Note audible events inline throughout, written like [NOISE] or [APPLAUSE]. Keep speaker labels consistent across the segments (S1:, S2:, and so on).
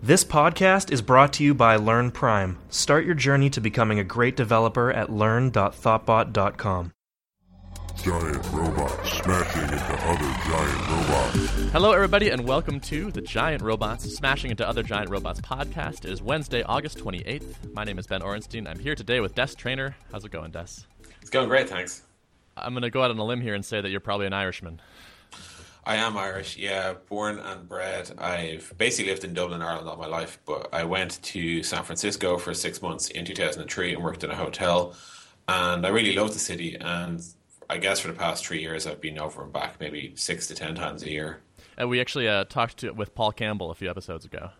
S1: This podcast is brought to you by Learn Prime. Start your journey to becoming a great developer at learn.thoughtbot.com.
S2: Giant robots smashing into other giant robots.
S3: Hello, everybody, and welcome to the Giant Robots Smashing into Other Giant Robots podcast. It is Wednesday, August 28th. My name is Ben Orenstein. I'm here today with Des Traynor. How's it going, Des?
S4: It's going great, thanks.
S3: I'm going to go out on a limb here and say that you're probably an Irishman.
S4: I am Irish, yeah, born and bred. I've basically lived in Dublin, Ireland all my life, but I went to San Francisco for six months in 2003 and worked in a hotel. And I really loved the city. And I guess for the past three years, I've been over and back maybe six to ten times a year.
S3: And we actually uh, talked to, with Paul Campbell a few episodes ago.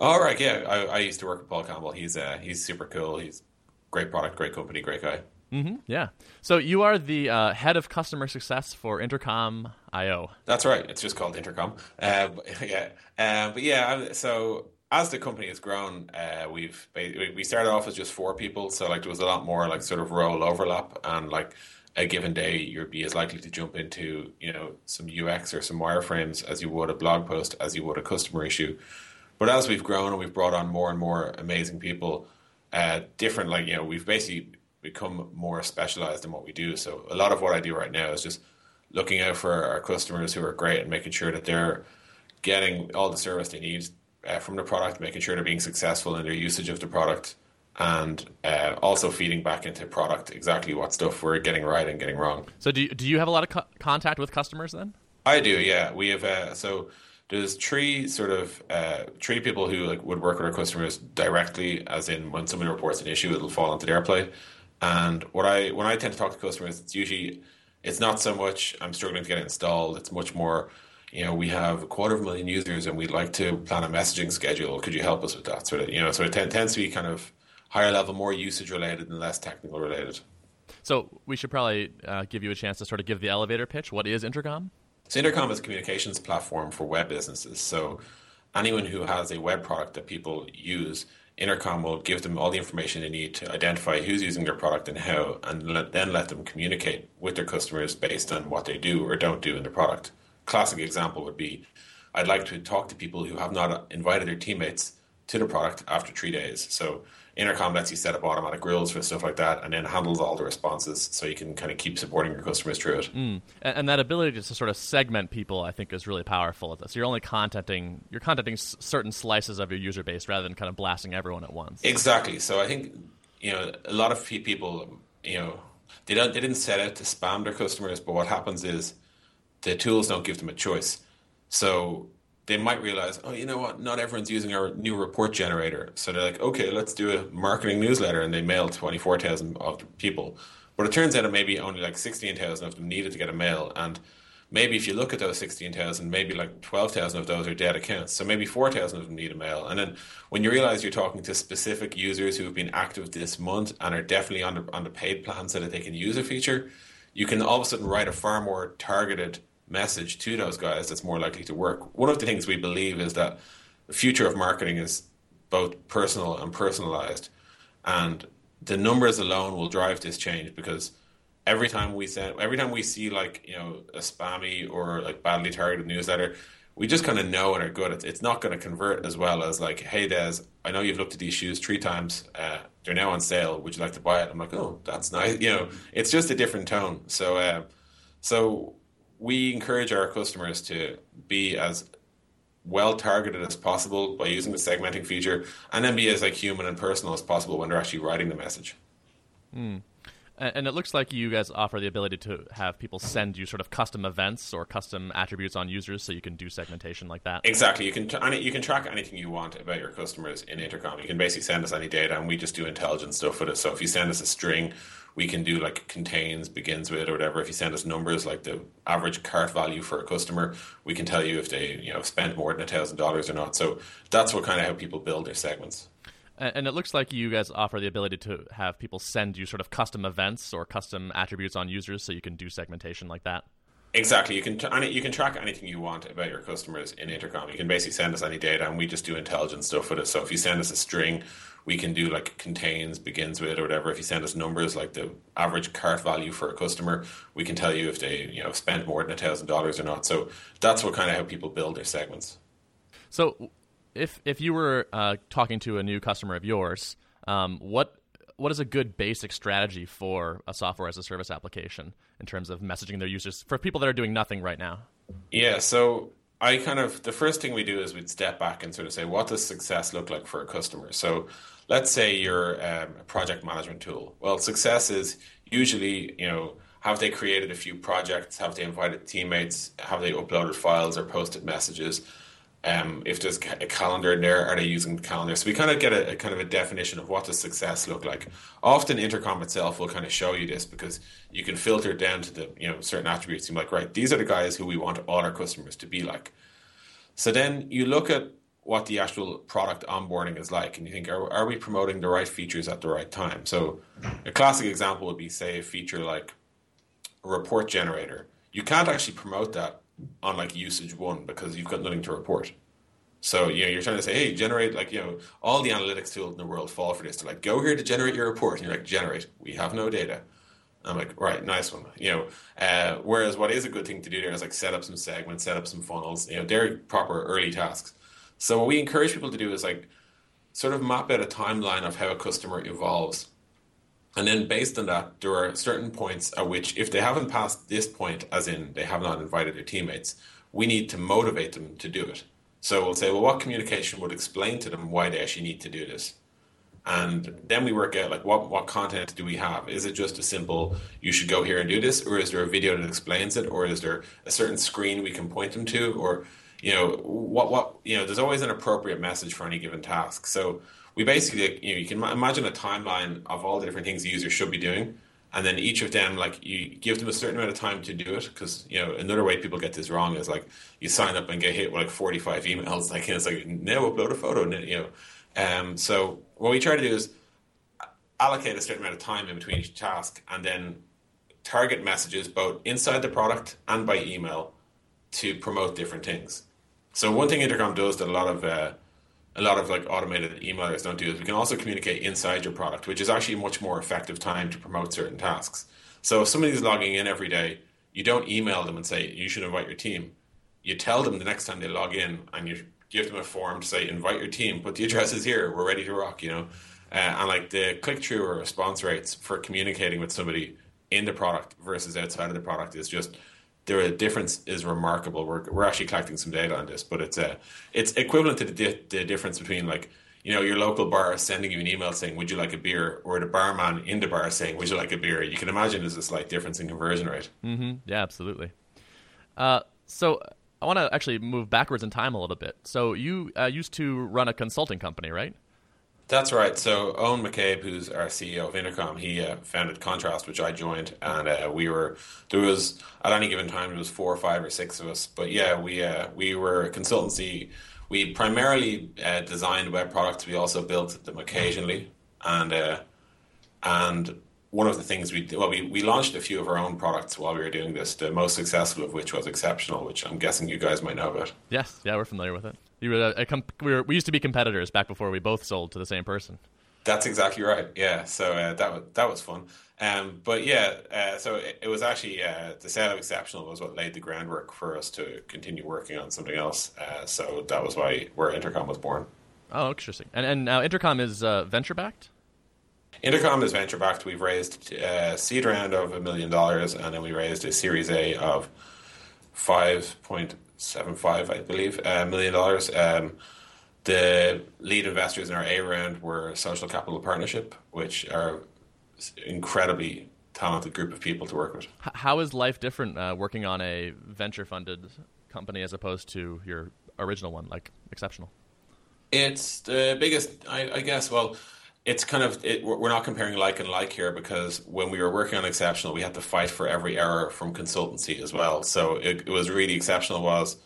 S4: All right, yeah, I, I used to work with Paul Campbell. He's uh, he's super cool. He's great product, great company, great guy.
S3: Mm-hmm, yeah. So you are the uh, head of customer success for Intercom IO.
S4: That's right. It's just called Intercom. Uh, [LAUGHS] yeah, uh, but yeah. So as the company has grown, uh, we've we started off as just four people. So like there was a lot more like sort of role overlap, and like a given day you'd be as likely to jump into you know some UX or some wireframes as you would a blog post, as you would a customer issue. But as we've grown and we've brought on more and more amazing people, uh, different like you know we've basically become more specialized in what we do. So a lot of what I do right now is just looking out for our customers who are great and making sure that they're getting all the service they need uh, from the product, making sure they're being successful in their usage of the product, and uh, also feeding back into product exactly what stuff we're getting right and getting wrong.
S3: So do you, do you have a lot of co- contact with customers then?
S4: I do, yeah. We have uh, so there's three sort of uh, three people who like would work with our customers directly, as in when somebody reports an issue, it'll fall into their play. And what I when I tend to talk to customers, it's usually it's not so much I'm struggling to get it installed. It's much more, you know, we have a quarter of a million users and we'd like to plan a messaging schedule. Could you help us with that? Sort of, you know, so it t- tends to be kind of higher level, more usage related and less technical related.
S3: So we should probably uh, give you a chance to sort of give the elevator pitch. What is Intercom?
S4: So Intercom is a communications platform for web businesses. So anyone who has a web product that people use Intercom will give them all the information they need to identify who's using their product and how, and let, then let them communicate with their customers based on what they do or don't do in the product. Classic example would be I'd like to talk to people who have not invited their teammates to the product after three days. So Intercom lets you set up automatic rules for stuff like that, and then handles all the responses, so you can kind of keep supporting your customers through it.
S3: Mm. And, and, that ability to sort of segment people, I think, is really powerful. at this. you're only contacting you're contacting s- certain slices of your user base rather than kind of blasting everyone at once.
S4: Exactly. So I think you know a lot of people, you know, they don't they didn't set out to spam their customers, but what happens is the tools don't give them a choice. So they might realize, oh, you know what? Not everyone's using our new report generator. So they're like, okay, let's do a marketing newsletter, and they mail twenty four thousand of the people. But it turns out maybe only like sixteen thousand of them needed to get a mail, and maybe if you look at those sixteen thousand, maybe like twelve thousand of those are dead accounts. So maybe four thousand of them need a mail. And then when you realize you're talking to specific users who have been active this month and are definitely on the on the paid plan so that they can use a feature, you can all of a sudden write a far more targeted message to those guys that's more likely to work. One of the things we believe is that the future of marketing is both personal and personalized, and the numbers alone will drive this change because every time we send, every time we see like you know a spammy or like badly targeted newsletter, we just kind of know and are good. It's, it's not going to convert as well as like, hey Des, I know you've looked at these shoes three times. Uh, they're now on sale. Would you like to buy it? I'm like, oh, that's nice. You know, it's just a different tone. So, uh, so we encourage our customers to be as well targeted as possible by using the segmenting feature and then be as like human and personal as possible when they're actually writing the message.
S3: Mm. And it looks like you guys offer the ability to have people send you sort of custom events or custom attributes on users, so you can do segmentation like that.
S4: Exactly. You can t- you can track anything you want about your customers in Intercom. You can basically send us any data, and we just do intelligent stuff with it. So if you send us a string, we can do like contains, begins with, or whatever. If you send us numbers like the average cart value for a customer, we can tell you if they you know spend more than a thousand dollars or not. So that's what kind of how people build their segments.
S3: And it looks like you guys offer the ability to have people send you sort of custom events or custom attributes on users, so you can do segmentation like that.
S4: Exactly. You can t- you can track anything you want about your customers in Intercom. You can basically send us any data, and we just do intelligent stuff with it. So if you send us a string, we can do like contains, begins with, or whatever. If you send us numbers like the average cart value for a customer, we can tell you if they you know spend more than a thousand dollars or not. So that's what kind of how people build their segments.
S3: So if if you were uh, talking to a new customer of yours, um, what what is a good basic strategy for a software as a service application in terms of messaging their users for people that are doing nothing right now?
S4: Yeah, so I kind of the first thing we do is we'd step back and sort of say, what does success look like for a customer? So let's say you're um, a project management tool. Well, success is usually you know have they created a few projects? Have they invited teammates? Have they uploaded files or posted messages? Um, if there's a calendar in there, are they using the calendar? So we kind of get a, a, kind of a definition of what does success look like. Often Intercom itself will kind of show you this because you can filter down to the you know certain attributes. You're like, right, these are the guys who we want all our customers to be like. So then you look at what the actual product onboarding is like, and you think, are, are we promoting the right features at the right time? So a classic example would be, say, a feature like a report generator. You can't actually promote that on like usage one because you've got nothing to report. So you know, you're trying to say, hey, generate like you know, all the analytics tools in the world fall for this. They're like, go here to generate your report, and you're like, generate. We have no data. I'm like, right, nice one. You know, uh, whereas what is a good thing to do there is like set up some segments, set up some funnels. You know, they're proper early tasks. So what we encourage people to do is like sort of map out a timeline of how a customer evolves and then based on that, there are certain points at which, if they haven't passed this point, as in they have not invited their teammates, we need to motivate them to do it. So we'll say, well, what communication would explain to them why they actually need to do this? And then we work out like what, what content do we have? Is it just a simple you should go here and do this, or is there a video that explains it, or is there a certain screen we can point them to, or you know what what you know? There's always an appropriate message for any given task. So we basically, you know, you can imagine a timeline of all the different things the user should be doing, and then each of them, like, you give them a certain amount of time to do it. Because you know, another way people get this wrong is like you sign up and get hit with like forty-five emails, [LAUGHS] like it's like now upload a photo, you know. Um, so what we try to do is allocate a certain amount of time in between each task, and then target messages both inside the product and by email to promote different things. So one thing Intercom does that a lot of uh, a lot of like automated emailers don't do is we can also communicate inside your product, which is actually a much more effective time to promote certain tasks. So if somebody's logging in every day, you don't email them and say you should invite your team. You tell them the next time they log in and you give them a form to say invite your team, put the addresses here, we're ready to rock, you know. Uh, and like the click through or response rates for communicating with somebody in the product versus outside of the product is just the difference is remarkable. We're, we're actually collecting some data on this, but it's uh, it's equivalent to the, di- the difference between like you know your local bar sending you an email saying would you like a beer, or the barman in the bar saying would you like a beer. You can imagine there's a slight difference in conversion rate.
S3: Mm-hmm. Yeah, absolutely. Uh, so I want to actually move backwards in time a little bit. So you uh, used to run a consulting company, right?
S4: That's right. So Eoghan McCabe, who's our CEO of Intercom, he uh, founded Contrast, which I joined, and uh, we were there was at any given time there was four or five or six of us. But yeah, we uh, we were a consultancy. We primarily uh, designed web products. We also built them occasionally, and uh, and one of the things we well we, we launched a few of our own products while we were doing this. The most successful of which was Exceptional, which I'm guessing you guys might know about.
S3: Yes, yeah, we're familiar with it. You were a, a comp- we, were, we used to be competitors back before we both sold to the same person.
S4: That's exactly right. Yeah, so uh, that was that was fun. Um, but yeah, uh, so it, it, was actually uh, the sale of Exceptional was what laid the groundwork for us to continue working on something else. Uh, so that was why where Intercom was born.
S3: Oh, interesting. And and now Intercom is uh, venture backed.
S4: Intercom is venture backed. We've raised a uh, seed round of a million dollars, and then we raised a Series A of five point seven five, I believe, uh, million dollars. Um, the lead investors in our A round were Social Capital Partnership, which are incredibly talented group of people to work with.
S3: How is life different uh, working on a venture funded company as opposed to your original one, like Exceptional?
S4: It's the biggest, I, I guess. Well, it's kind of it, we're not comparing like and like here because when we were working on exceptional we had to fight for every error from consultancy as well. So it, it was really exceptional was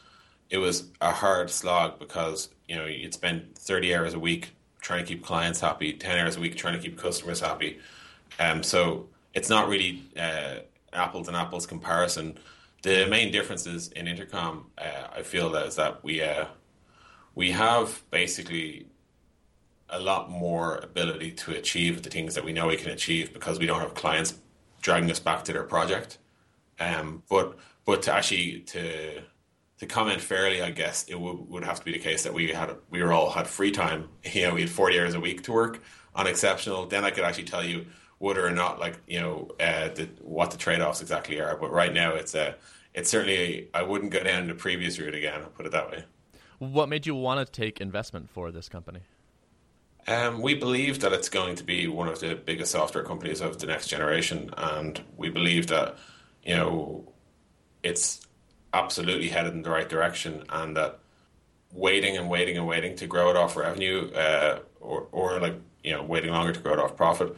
S4: it was a hard slog because you know you'd spend 30 hours a week trying to keep clients happy 10 hours a week trying to keep customers happy. Um, so it's not really uh, apples and apples comparison. The main differences in intercom uh, i feel that is that we uh, we have basically a lot more ability to achieve the things that we know we can achieve because we don't have clients dragging us back to their project. Um, but but to actually to to comment fairly, I guess it would, would have to be the case that we had we were all had free time. [LAUGHS] You know, we had forty hours a week to work on exceptional. Then I could actually tell you whether or not like you know uh, the, what the trade offs exactly are. But right now, it's a uh, it's certainly I wouldn't go down the previous route again. I'll put it that way.
S3: What made you want to take investment for this company?
S4: Um, we believe that it's going to be one of the biggest software companies of the next generation, and we believe that you know it's absolutely headed in the right direction, and that waiting and waiting and waiting to grow it off revenue, uh, or or like you know waiting longer to grow it off profit,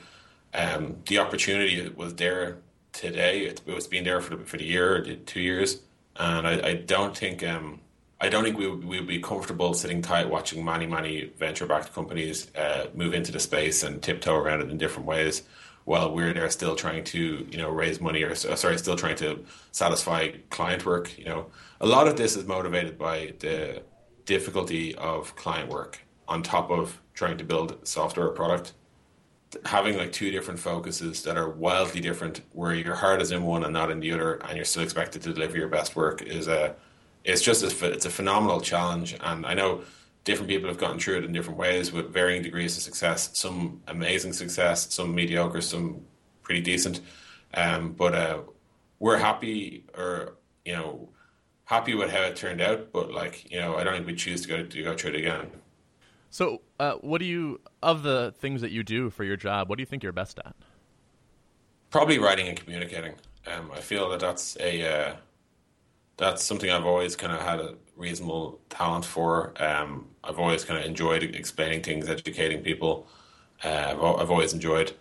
S4: um, the opportunity was there today. It, was been there for the, for the year, two years, and I, I don't think um, I don't think we would, we would be comfortable sitting tight watching many many venture backed companies uh, move into the space and tiptoe around it in different ways while we're there still trying to you know raise money or sorry still trying to satisfy client work you know. A lot of this is motivated by the difficulty of client work on top of trying to build software product. Having like two different focuses that are wildly different where your heart is in one and not in the other and you're still expected to deliver your best work is a it's just a, it's a phenomenal challenge and i know different people have gotten through it in different ways with varying degrees of success some amazing success some mediocre some pretty decent um, but uh, we're happy or you know happy with how it turned out but like you know i don't think we choose to go to go through it again
S3: so, uh, what do you of the things that you do for your job? What do you think you're best at?
S4: Probably writing and communicating. Um, I feel that that's a uh, that's something I've always kind of had a reasonable talent for. Um, I've always kind of enjoyed explaining things, educating people. Uh, I've, always enjoyed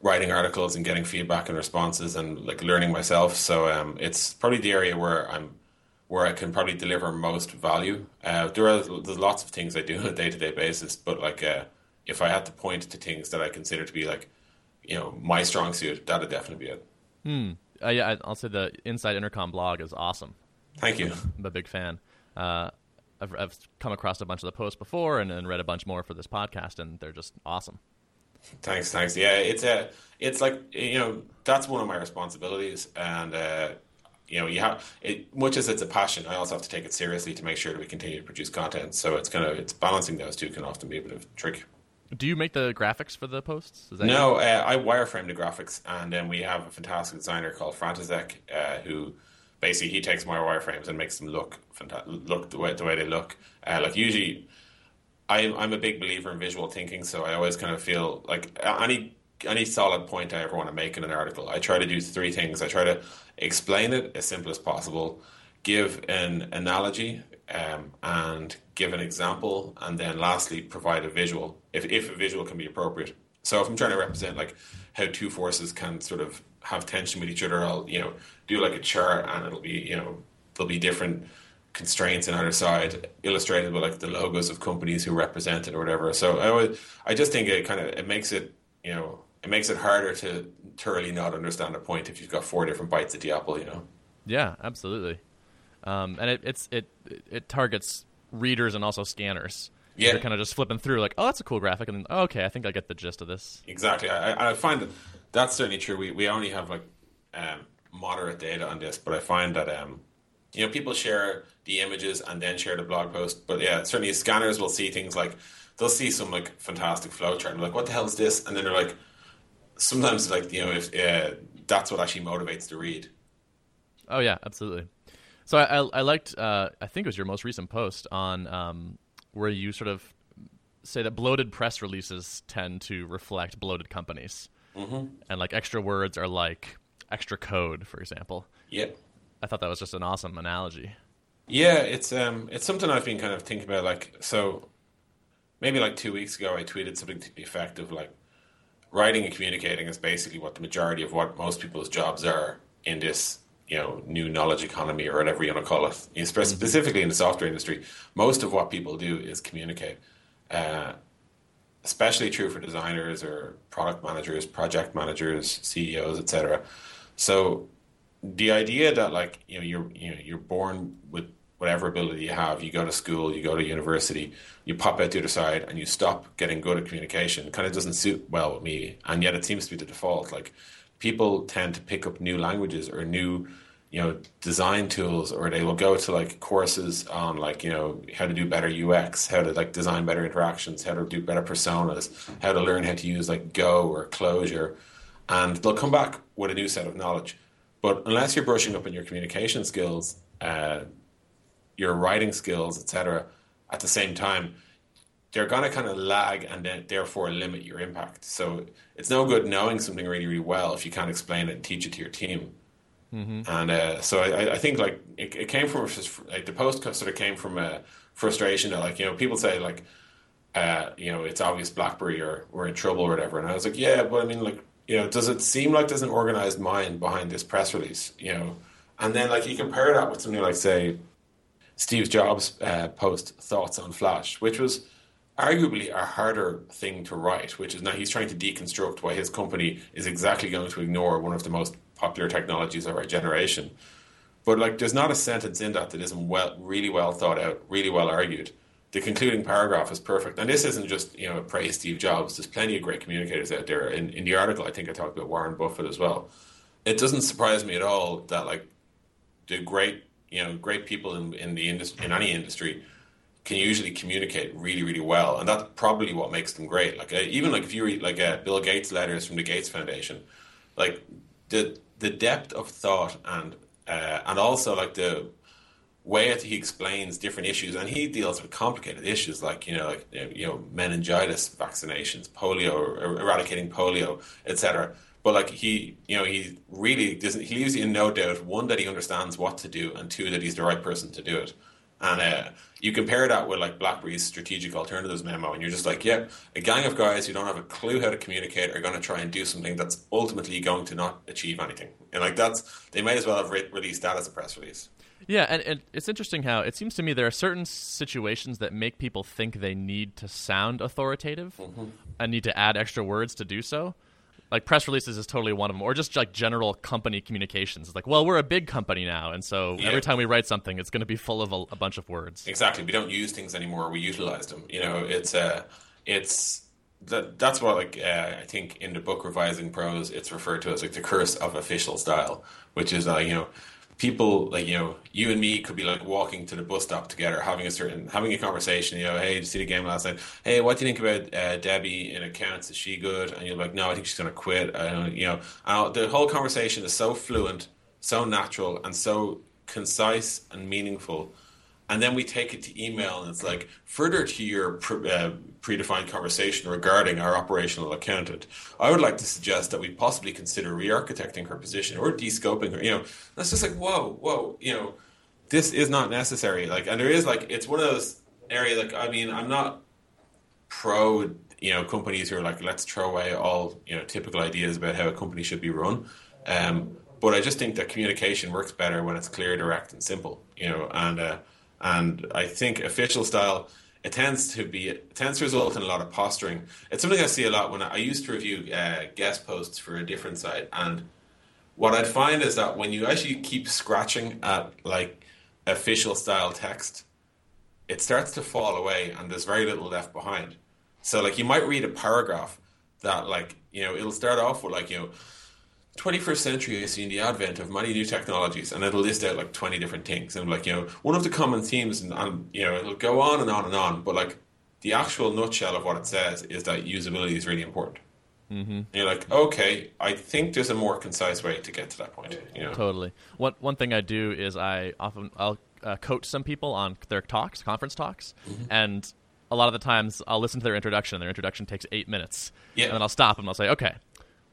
S4: writing articles and getting feedback and responses and like learning myself. So um, it's probably the area where I'm where I can probably deliver most value. Uh, there are there's lots of things I do on a day to day basis, but like uh, if I had to point to things that I consider to be like, you know, my strong suit, that'd definitely be it.
S3: Hmm. Uh, yeah, I'll say the Inside Intercom blog is awesome.
S4: Thank you.
S3: I'm a big fan. Uh, I've, I've come across a bunch of the posts before and, and read a bunch more for this podcast, and they're just awesome.
S4: Thanks, thanks. Yeah, it's a, it's like you know that's one of my responsibilities, and uh, you know, you have it much as it's a passion. I also have to take it seriously to make sure that we continue to produce content. So it's kind of it's balancing those two can often be a bit of a trick.
S3: Do you make the graphics for the posts?
S4: no, uh, I wireframe the graphics, and then we have a fantastic designer called Frantisek uh, who basically he takes my wireframes and makes them look fanta- look the way the way they look. Uh, like usually, I'm I'm a big believer in visual thinking, so I always kind of feel like any any solid point I ever want to make in an article, I try to do three things. I try to explain it as simple as possible, give an analogy, um, and give an example, and then lastly provide a visual if if a visual can be appropriate. So if I'm trying to represent like how two forces can sort of have tension with each other, I'll you know do like a chart, and it'll be you know there'll be different constraints on either side illustrated with like the logos of companies who represent it or whatever. So I would, I just think it kind of it makes it you know it makes it harder to thoroughly not understand a point if you've got four different bites at the apple, you know.
S3: Yeah, absolutely. Um, and it, it's it it targets readers and also scanners.
S4: Yeah,
S3: they're kind of just flipping through, like, oh, that's a cool graphic, and then, oh, okay, I think I get the gist of this.
S4: Exactly. I, I find that that's certainly true. We we only have like um, moderate data on this, but I find that um, you know people share the images and then share the blog post. But yeah, certainly scanners will see things like they'll see some like fantastic flow chart and like, what the hell is this? And then they're like, sometimes like you know if uh, that's what actually motivates to read.
S3: Oh yeah, absolutely. So I, I, I liked uh, I think it was your most recent post on um, where you sort of say that bloated press releases tend to reflect bloated companies,
S4: mm-hmm.
S3: and like extra words are like extra code, for example.
S4: Yep.
S3: I thought that was just an awesome analogy.
S4: Yeah, it's um, it's something I've been kind of thinking about. Like, so maybe like two weeks ago, I tweeted something to the effect of like, writing and communicating is basically what the majority of what most people's jobs are in this you know new knowledge economy or whatever you want to call it [LAUGHS] mm-hmm. specifically in the software industry most of what people do is communicate uh, especially true for designers or product managers project managers ceos etc so the idea that like you know you're you know you're born with whatever ability you have, you go to school, you go to university, you pop out the other side, and you stop getting good at communication. Kind of doesn't suit well with me, and yet it seems to be the default. Like people tend to pick up new languages or new, you know design tools or they will go to like courses on like you know how to do better UX, how to like design better interactions, how to do better personas, how to learn how to use like Go or Clojure and they'll come back with a new set of knowledge. But unless you're brushing up on your communication skills, uh, your writing skills, etc., at the same time, they're going to kind of lag and then therefore limit your impact. So it's no good knowing something really, really well if you can't explain it and teach it to your team. Mm-hmm. And uh, so I, I, think like it, it, came from like the post sort of came from a frustration that like you know people say like uh, you know it's obvious BlackBerry or we're in trouble or whatever, and I was like yeah, but I mean like you know does it seem like there's an organized mind behind this press release? You know, and then like you compare that with something like say Steve Jobs' uh, post thoughts on Flash, which was arguably a harder thing to write, which is now he's trying to deconstruct why his company is exactly going to ignore one of the most popular technologies of our generation. But like, there's not a sentence in that that isn't well, really well thought out, really well argued. The concluding paragraph is perfect, and this isn't just you know praise Steve Jobs. There's plenty of great communicators out there. In, in the article, I think I talked about Warren Buffett as well. It doesn't surprise me at all that like the great you know great people in, in the industry in any industry can usually communicate really, really well, and that's probably what makes them great. Like uh, even like if you read like uh, Bill Gates letters from the Gates Foundation, like the the depth of thought and uh, and also like the way that he explains different issues, and he deals with complicated issues like you know like you know meningitis vaccinations, polio, er, eradicating polio, etc. But like he, you know, he really doesn't. He leaves you in no doubt. One that he understands what to do, and two that he's the right person to do it. And uh, you compare that with like BlackBerry's strategic alternatives memo, and you're just like, yeah, a gang of guys who don't have a clue how to communicate are going to try and do something that's ultimately going to not achieve anything. And like that's they might as well have re- released that as a press release.
S3: Yeah, and, and, it's interesting how it seems to me there are certain situations that make people think they need to sound authoritative mm-hmm. and need to add extra words to do so like press releases is totally one of them or just like general company communications. It's like well we're a big company now and so yeah. every time we write something it's going to be full of a, a, bunch of words.
S4: Exactly. We don't use things anymore. We utilize them you know it's uh it's that that's what like uh, I think in the book revising prose it's referred to as like the curse of official style which is uh, you know people like you know you and me could be like walking to the bus stop together having a certain having a conversation you know hey did you see the game last night? Hey what do you think about uh, debbie in accounts? Is she good? And you're like no i think she's going to quit. I don't, you know the whole conversation is so fluent so natural and so concise and meaningful. And then we take it to email and it's like further to your uh, predefined conversation regarding our operational accountant. I would like to suggest that we possibly consider re-architecting her position or de-scoping her. You know that's just like whoa whoa you know this is not necessary. Like and there is like it's one of those area like i mean i'm not pro you know companies who are like let's throw away all you know typical ideas about how a company should be run. Um, but i just think that communication works better when it's clear direct and simple you know and uh, and I think official style it tends to be it tends to result in a lot of posturing. It's something I see a lot when I, I used to review uh, guest posts for a different site, and what I'd find is that when you actually keep scratching at like official style text, it starts to fall away, and there's very little left behind. So like you might read a paragraph that like you know it'll start off with like you know 21st century has seen the advent of many new technologies, and it'll list out like 20 different things. And like, you know, one of the common themes, and, and you know, it'll go on and on and on, but like the actual nutshell of what it says is that usability is really important. Mm-hmm. And you're like, okay, I think there's a more concise way to get to that point. You know?
S3: Totally. One one thing I do is I often I'll uh, coach some people on their talks, conference talks, mm-hmm. and a lot of the times I'll listen to their introduction. Their introduction takes eight minutes,
S4: yeah.
S3: and then I'll stop them. I'll say, okay,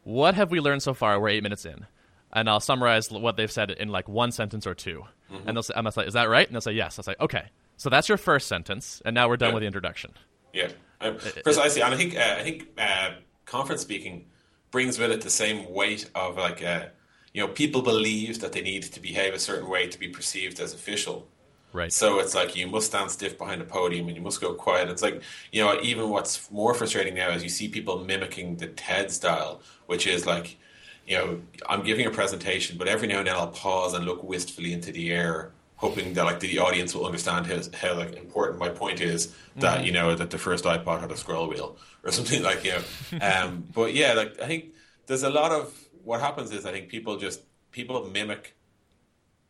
S3: what have we learned so far? We're eight minutes in. And I'll summarize what they've said in like one sentence or 2 mm-hmm. And they'll say, I'm like, is that right? And they'll say, yes. I'll say, okay. So that's your first sentence. And now we're done yeah. with the introduction.
S4: Yeah. Um, precisely. And I think, uh, I think uh, conference speaking brings with it the same weight of like, uh, you know, people believe that they need to behave a certain way to be perceived as official.
S3: Right.
S4: So it's like you must stand stiff behind a podium and you must go quiet. It's like, you know, even what's more frustrating now is you see people mimicking the TED style, which is like, you know, I'm giving a presentation, but every now and then I'll pause and look wistfully into the air, hoping that like the audience will understand how, how like important my point is that, mm-hmm. you know, that the first iPod had a scroll wheel or [LAUGHS] something like, you know. [LAUGHS] um, but yeah, like I think there's a lot of what happens is I think people just people mimic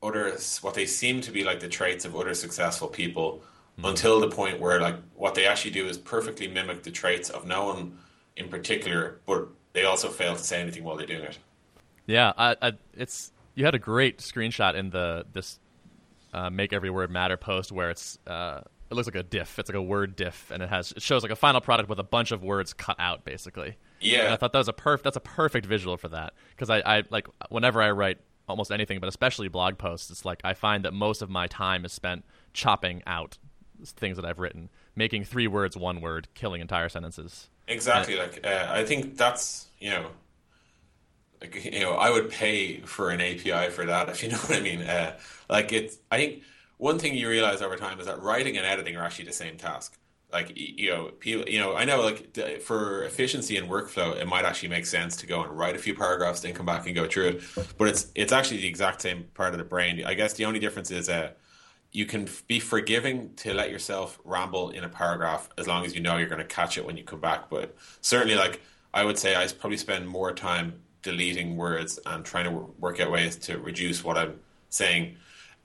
S4: other what they seem to be like the traits of other successful people mm. until the point where like what they actually do is perfectly mimic the traits of no one in particular, but they also fail to say anything while they're doing it.
S3: Yeah, I, I, it's you had a great screenshot in the this uh, make every word matter post where it's uh, it looks like a diff. It's like a word diff, and it has it shows like a final product with a bunch of words cut out, basically.
S4: Yeah,
S3: and I thought that was a perf. That's a perfect visual for that because I, I like whenever I write almost anything, but especially blog posts, it's like I find that most of my time is spent chopping out things that I've written, making three words one word, killing entire sentences.
S4: Exactly. And, like uh, I think that's you know like you know, I would pay for an API for that [LAUGHS] if you know what I mean. Uh, like it's, I think one thing you realize over time is that writing and editing are actually the same task. Like you know, people, you know, I know like for efficiency and workflow, it might actually make sense to go and write a few paragraphs, then come back and go through it. But it's it's actually the exact same part of the brain. I guess the only difference is uh, you can be forgiving to let yourself ramble in a paragraph as long as you know you're going to catch it when you come back. But certainly, like I would say, I probably spend more time deleting words and trying to work out ways to reduce what I'm saying.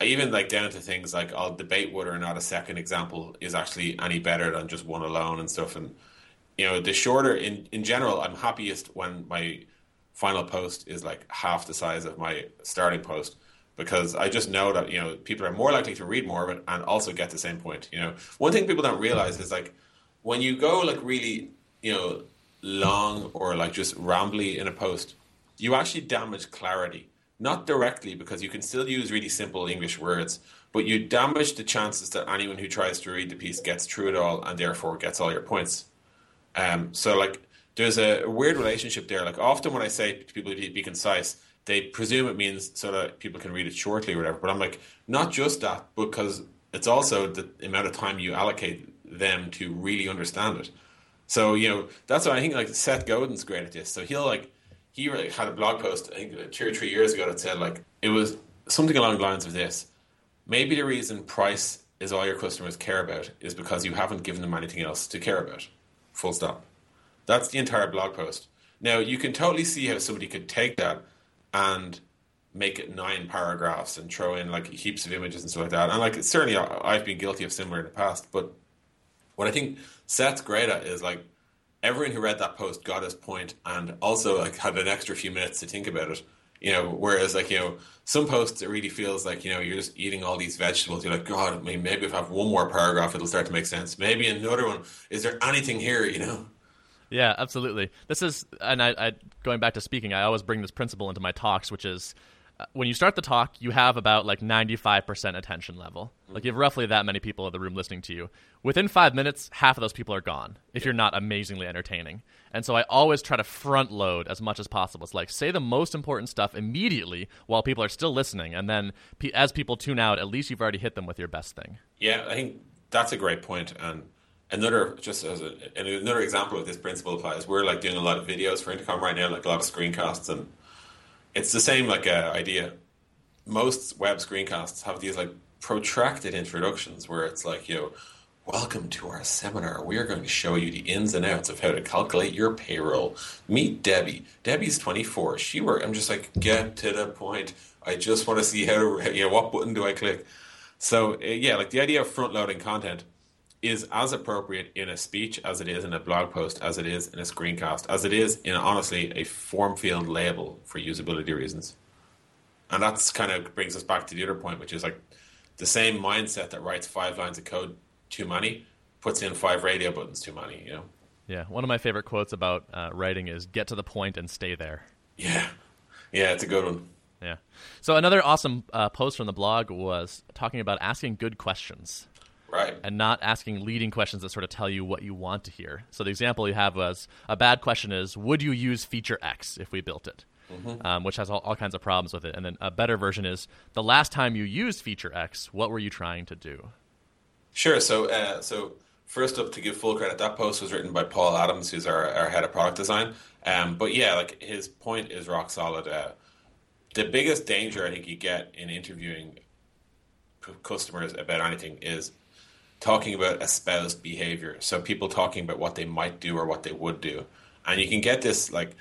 S4: Even like down to things like I'll debate whether or not a second example is actually any better than just one alone and stuff. And you know, the shorter in in general, I'm happiest when my final post is like half the size of my starting post because I just know that you know people are more likely to read more of it and also get the same point. You know, one thing people don't realize is like when you go like really you know long or like just rambly in a post, you actually damage clarity. Not directly, because you can still use really simple English words, but you damage the chances that anyone who tries to read the piece gets through it all and therefore gets all your points. Um, so, like, there's a weird relationship there. Like, often when I say to people to be, be concise, they presume it means so that people can read it shortly or whatever. But I'm like, not just that, because it's also the amount of time you allocate them to really understand it. So, you know, that's why I think like Seth Godin's great at this. So he'll like he really had a blog post, I think two or three years ago, that said like it was something along the lines of this: maybe the reason price is all your customers care about is because you haven't given them anything else to care about. Full stop. That's the entire blog post. Now you can totally see how somebody could take that and make it nine paragraphs and throw in like heaps of images and stuff like that. And like certainly I've been guilty of similar in the past, but what I think Seth's great at is like everyone who read that post got his point and also like had an extra few minutes to think about it. You know, whereas like you know some posts it really feels like you know you're just eating all these vegetables. You're like, God, maybe if I have one more paragraph, it'll start to make sense. Maybe another one. Is there anything here? You know.
S3: Yeah, absolutely. This is, and I, I going back to speaking, I always bring this principle into my talks, which is when you start the talk, you have about like 95% attention level. Like you have roughly that many people in the room listening to you. Within five minutes, half of those people are gone if you're not amazingly entertaining. And so I always try to front load as much as possible. It's like say the most important stuff immediately while people are still listening. And then as people tune out, at least you've already hit them with your best thing.
S4: Yeah, I think that's a great point. And another, just as a, another example of this principle applies, we're like doing a lot of videos for Intercom right now, like a lot of screencasts and it's the same like uh, idea. Most web screencasts have these like protracted introductions where it's like, you know, welcome to our seminar. We are going to show you the ins and outs of how to calculate your payroll. Meet Debbie. Debbie's 24. She work. I'm just like, get to the point. I just want to see how you know, what button do I click? So uh, yeah, like the idea of front loading content is as appropriate in a speech as it is in a blog post, as it is in a screencast, as it is in honestly a form field label for usability reasons. And that's kind of brings us back to the other point, which is like the same mindset that writes five lines of code too many puts in five radio buttons too many. You know.
S3: Yeah, one of my favorite quotes about uh, writing is "Get to the point and stay there."
S4: Yeah, yeah, it's a good one.
S3: Yeah. So another awesome uh, post from the blog was talking about asking good questions.
S4: Right.
S3: And not asking leading questions that sort of tell you what you want to hear. So the example you have was a bad question is, would you use feature X if we built it? Mm-hmm. Um, which has all, all kinds of problems with it. And then a better version is, the last time you used feature X, what were you trying to do?
S4: Sure. So, uh, so first up, to give full credit, that post was written by Paul Adams, who's our, our head of product design. Um, but yeah, like his point is rock solid. Uh, the biggest danger I think you get in interviewing customers about anything is talking about espoused behavior. So people talking about what they might do or what they would do. And you can get this like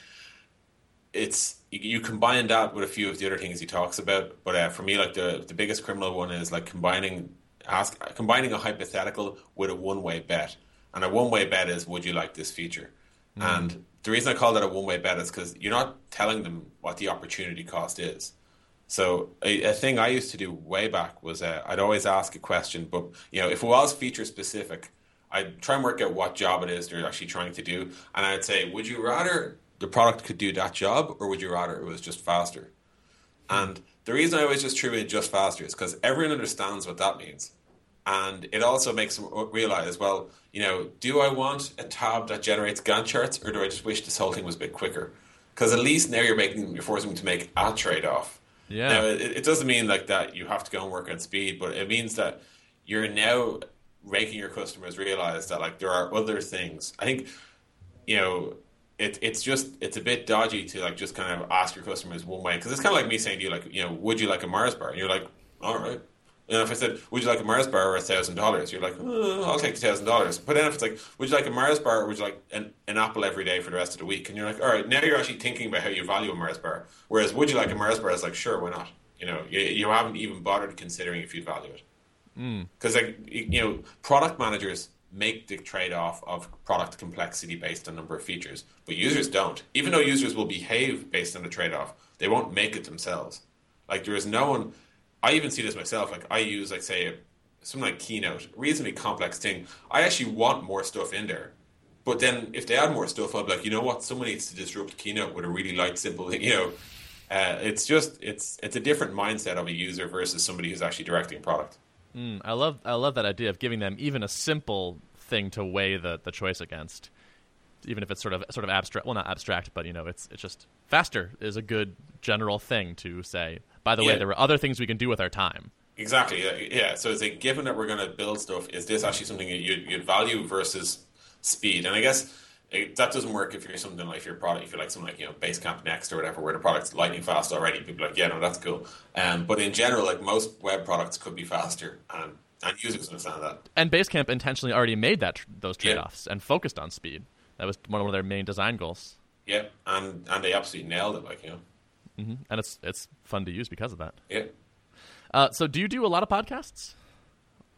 S4: it's you, combine that with a few of the other things he talks about. But uh, for me, like the the biggest criminal one is like combining ask combining a hypothetical with a one way bet. And a one way bet is would you like this feature? Mm. And the reason I call that a one way bet is because you're not telling them what the opportunity cost is. So a, a, thing I used to do way back was uh, I'd always ask a question, but you know if it was feature specific, I'd try and work out what job it is they're actually trying to do, and I'd say, would you rather the product could do that job, or would you rather it was just faster? And the reason I always just threw in just faster is because everyone understands what that means. And it also makes them realize, well, you know, do I want a tab that generates Gantt charts, or do I just wish this whole thing was a bit quicker? Because at least now you're making you're forcing them to make a trade off.
S3: Yeah.
S4: Now, it, it doesn't mean like that you have to go and work on speed, but it means that you're now making your customers realize that like there are other things. I think, you know, it, it's just it's a bit dodgy to like just kind of ask your customers one way because it's kind of like me saying to you like you know would you like a Mars bar and you're like all right and if I said would you like a Mars bar or a thousand dollars you're like oh, I'll take a thousand dollars but then if it's like would you like a Mars bar or would you like an, an apple every day for the rest of the week and you're like all right now you're actually thinking about how you value a Mars bar whereas would you like a Mars bar is like sure why not you know you, you haven't even bothered considering if you'd value it because mm. like you know product managers make the trade off of product complexity based on number of features, but users don't. Even though users will behave based on the trade off, they won't make it themselves. Like there is no one. I even see this myself. Like I use, like say, something like Keynote, reasonably complex thing. I actually want more stuff in there. But then if they add more stuff, I'll be like, you know what? Someone needs to disrupt Keynote with a really light, simple thing. [LAUGHS] You know, uh, it's just it's it's a different mindset of a user versus somebody who's actually directing product.
S3: Mm, I love I love that idea of giving them even a simple thing to weigh the, the choice against, even if it's sort of sort of abstract. Well, not abstract, but you know, it's it's just faster is a good general thing to say. By the yeah. way, there are other things we can do with our time.
S4: Exactly. Yeah. So it's like, given that we're going to build stuff, is this actually something you'd, you'd value versus speed? And I guess it, that doesn't work if you're something like your product, if you're like something like you know Basecamp Next or whatever, where the product's lightning fast already. People are like, yeah, no, that's cool. Um, but in general, like most web products could be faster, and and users understand that.
S3: And Basecamp intentionally already made that those trade offs yeah. and focused on speed. That was one of their main design goals.
S4: Yeah, and and they absolutely nailed it. Like you know,
S3: mm-hmm. and it's it's fun to use because of that.
S4: Yeah.
S3: Uh, so, do you do a lot of podcasts?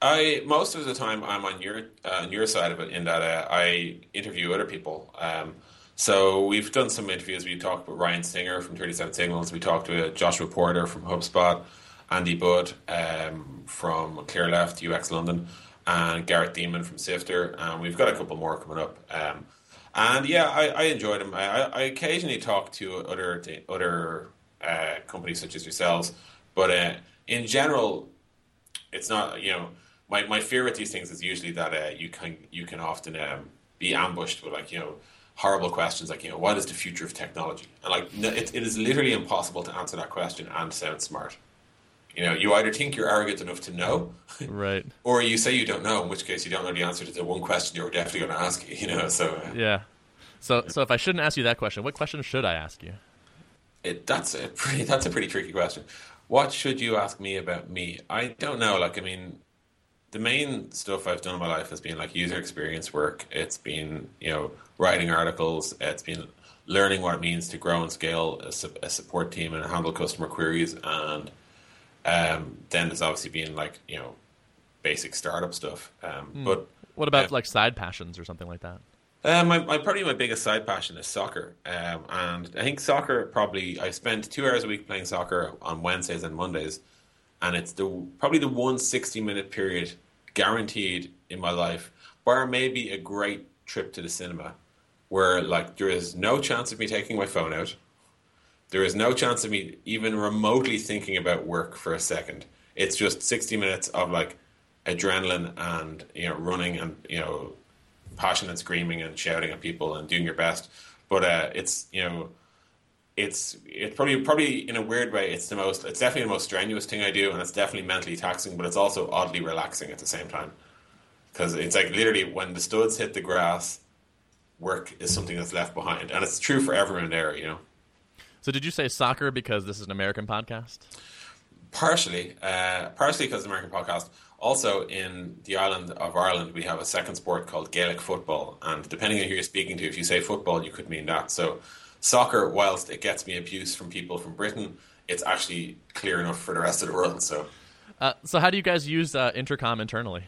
S4: I most of the time I'm on your uh, on your side of it in that uh, I interview other people. Um, so we've done some interviews. We talked with Ryan Singer from Thirty Seven Signals. We talked with Joshua Porter from HubSpot, Andy Budd um, from ClearLeft UX London, and Garrett Dimon from Sifter. And we've got a couple more coming up. Um, and yeah, I, I enjoyed them. I, I, occasionally talk to other other uh, companies such as yourselves, but uh, in general, it's not you know my, my fear with these things is usually that uh, you can you can often um, be ambushed with like you know horrible questions like you know what is the future of technology and like no, it, it is literally impossible to answer that question and sound smart you know you either think you're arrogant enough to know
S3: right [LAUGHS]
S4: or you say you don't know in which case you don't know the answer to the one question you're definitely going to ask [LAUGHS] you know so uh,
S3: yeah so so if i shouldn't ask you that question what question should i ask you
S4: it, that's a pretty that's a pretty tricky question what should you ask me about me i don't know like i mean the main stuff I've done in my life has been like user experience work. It's been you know writing articles. It's been learning what it means to grow and scale a, a support team and handle customer queries. And um, then there's obviously been like you know basic startup stuff. Um, mm. But
S3: what about uh, like side passions or something like that?
S4: Uh, my, my, probably my biggest side passion is soccer, um, and I think soccer probably I spend two hours a week playing soccer on Wednesdays and Mondays, and it's the probably the one 60 minute period guaranteed in my life, bar maybe a great trip to the cinema, where like there is no chance of me taking my phone out. There is no chance of me even remotely thinking about work for a second. It's just 60 minutes of like adrenaline and you know running and you know passion and screaming and shouting at people and doing your best. But uh, it's you know it's it's probably probably in a weird way it's the most it's definitely the most strenuous thing I do and it's definitely mentally taxing but it's also oddly relaxing at the same time because it's like literally when the studs hit the grass work is something that's left behind and it's true for everyone there you know
S3: so did you say soccer because this is an American podcast
S4: partially uh, partially because American podcast also in the island of Ireland we have a second sport called Gaelic football and depending on who you're speaking to if you say football you could mean that so soccer, whilst it gets me abuse from people from Britain, it's actually clear enough for the rest of the world. So,
S3: uh, so how do you guys use uh, intercom internally?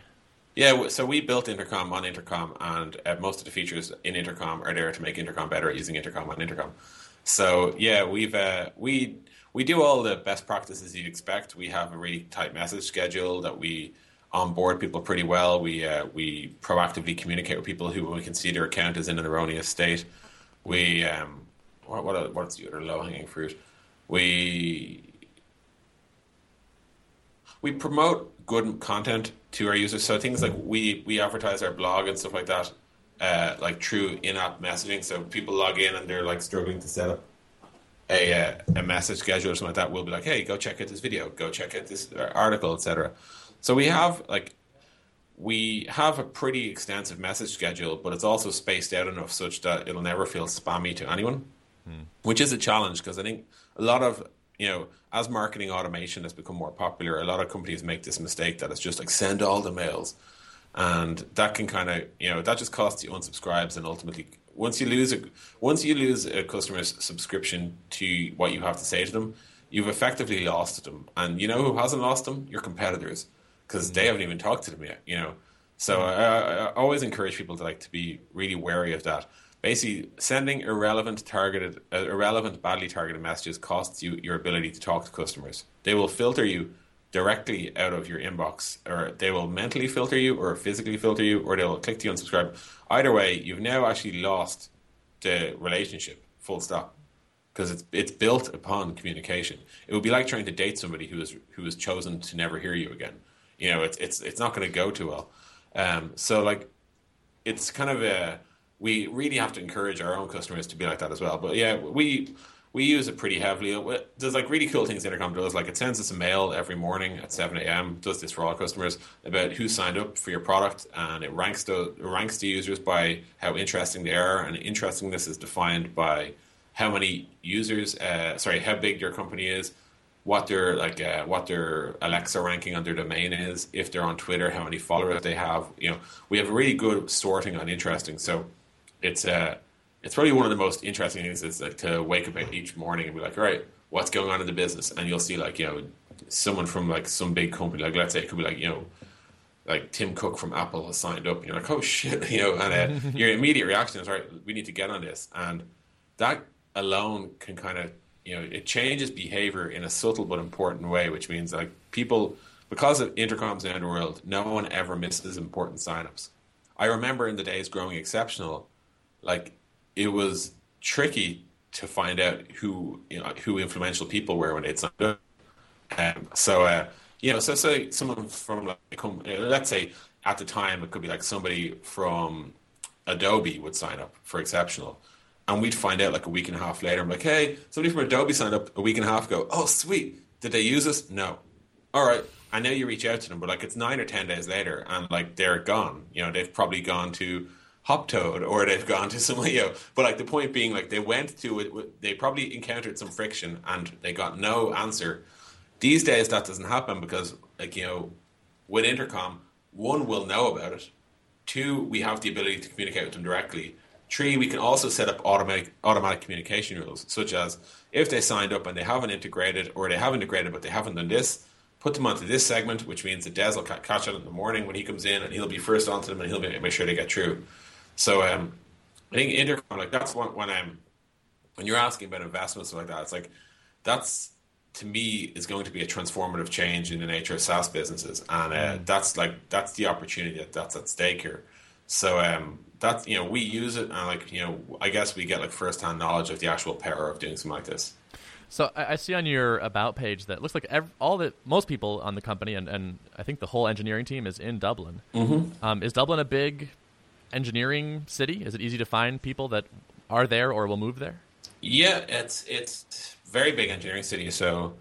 S4: Yeah, so we built intercom on intercom, and uh, most of the features in intercom are there to make intercom better using intercom on intercom. So yeah, we've uh, we we do all the best practices you'd expect. We have a really tight message schedule that we onboard people pretty well. We uh, we proactively communicate with people who we can see their account is in an erroneous state. We um, what what what's the other low hanging fruit? We we promote good content to our users. So things like we we advertise our blog and stuff like that, uh, like true in-app messaging. So people log in and they're like struggling to set up a uh, a message schedule or something like that. We'll be like, hey, go check out this video, go check out this article, etc. So we have like we have a pretty extensive message schedule, but it's also spaced out enough such that it'll never feel spammy to anyone, hmm. which is a challenge because I think a lot of you know as marketing automation has become more popular, a lot of companies make this mistake that it's just like send all the mails, and that can kind of you know that just costs you unsubscribes and ultimately once you lose a once you lose a customer's subscription to what you have to say to them, you've effectively lost them. And you know who hasn't lost them? Your competitors because they haven't even talked to them yet. You know, so I, I, always encourage people to like to be really wary of that. Basically, sending irrelevant targeted, uh, irrelevant, badly targeted messages costs you your ability to talk to customers. They will filter you directly out of your inbox, or they will mentally filter you, or physically filter you, or they will click to unsubscribe. Either way, you've now actually lost the relationship. Full stop because it's it's built upon communication. It would be like trying to date somebody who is who has chosen to never hear you again you know, it's it's it's not going to go too well. Um, so like, it's kind of a we really have to encourage our own customers to be like that as well. But yeah, we we use it pretty heavily. There's like really cool things Intercom does. Like it sends us a mail every morning at 7 a.m. Does this for all customers about who signed up for your product, and it ranks the it ranks the users by how interesting they are, and interestingness is defined by how many users, uh, sorry, how big your company is, what their like uh, what their Alexa ranking on their domain is, if they're on Twitter, how many followers they have. You know, we have a really good sorting on interesting. So it's uh it's probably one of the most interesting things is like to wake up each morning and be like, all right, what's going on in the business? And you'll see like, you know, someone from like some big company, like let's say it could be like, you know, like Tim Cook from Apple has signed up. And you're like, oh shit, [LAUGHS] you know, and uh, [LAUGHS] your immediate reaction is, right, we need to get on this. And that alone can kind of you know, it changes behavior in a subtle but important way, which means like people, because of intercoms in the world, no one ever misses important signups. I remember in the days growing exceptional, like it was tricky to find out who you know who influential people were when they'd signed up. Um, so uh, you know, so say someone from like let's say at the time it could be like somebody from Adobe would sign up for exceptional and we'd find out like a week and a half later. I'm like, hey, somebody from Adobe signed up a week and a half ago. Oh, sweet. Did they use us? No. All right. I know you reach out to them, but like it's nine or ten days later, and like they're gone. You know, they've probably gone to Hoptoad or they've gone to some, [LAUGHS] you know. But like the point being, like they went to it, they probably encountered some friction and they got no answer. These days, that doesn't happen because, like you know, with intercom, one will know about it. Two, we have the ability to communicate with them directly Three, we can also set up automatic automatic communication rules, such as if they signed up and they haven't integrated, or they have integrated but they haven't done this, put them onto this segment, which means that Des will catch it in the morning when he comes in, and he'll be first onto them, and he'll make sure they get through. So um, I think intercom, like that's one when I'm when you're asking about investments like that, it's like that's to me is going to be a transformative change in the nature of SaaS businesses, and uh, mm. that's like that's the opportunity that, that's at stake here. So um, that's you know we use it and like you know I guess we get like first hand knowledge of the actual power of doing something like this.
S3: So I see on your about page that looks like every, all the most people on the company and, and I think the whole engineering team is in Dublin.
S4: Mm-hmm.
S3: Um, is Dublin a big engineering city? Is it easy to find people that are there or will move there?
S4: Yeah, it's it's very big engineering city. So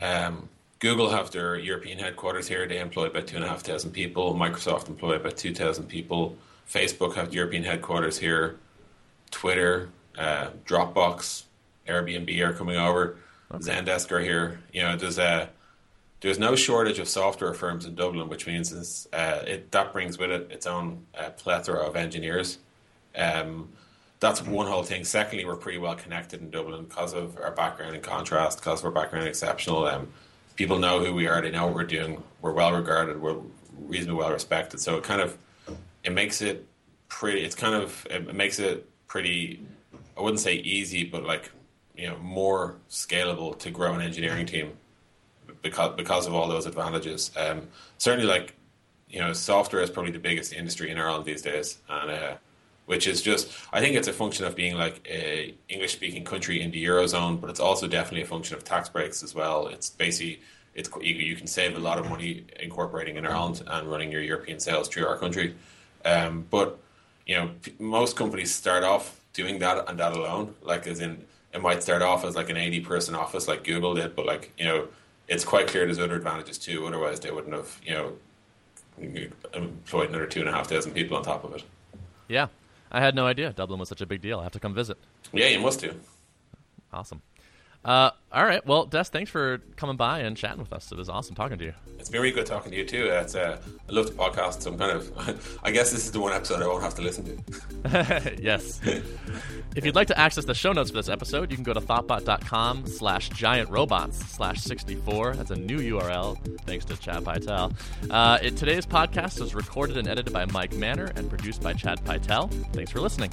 S4: um, Google have their European headquarters here. They employ about two and a half thousand people. Microsoft employ about two thousand people. Facebook have European headquarters here. Twitter, uh, Dropbox, Airbnb are coming over. Okay. Zendesk are here. You know, there's a there's no shortage of software firms in Dublin, which means uh, it that brings with it its own uh, plethora of engineers. Um, that's one whole thing. Secondly, we're pretty well connected in Dublin because of our background in contrast, because of our background exceptional. Um, people know who we are. They know what we're doing. We're well regarded. We're reasonably well respected. So it kind of it makes it pretty. It's kind of it makes it pretty. I wouldn't say easy, but like you know more scalable to grow an engineering team because because of all those advantages. Um, certainly, like you know, software is probably the biggest industry in Ireland these days, and uh, which is just I think it's a function of being like a English speaking country in the eurozone, but it's also definitely a function of tax breaks as well. It's basically it's you, can save a lot of money incorporating in Ireland and running your European sales through our country. Um, but you know, most companies start off doing that and that alone. Like as in, it might start off as like an eighty person office, like Google did, but like you know, it's quite clear there's other advantages too. Otherwise, they wouldn't have you know employed another two and a half thousand people on top of it.
S3: Yeah, I had no idea Dublin was such a big deal. I have to come visit.
S4: Yeah, you must do.
S3: Awesome. Uh, all right. Well, Des, thanks for coming by and chatting with us. It was awesome talking to you.
S4: It's very good talking to you too. It's, uh, I love the podcast, so I'm kind of. [LAUGHS] I guess this is the one episode I won't have to listen
S3: to. [LAUGHS] yes. if you'd like to access the show notes for this episode, you can go to thoughtbot.com slash giantrobots slash 64. That's a new URL, thanks to Chad Pytel. Uh, it, today's podcast was recorded and edited by Mike Manner and produced by Chad Pytel. Thanks for listening.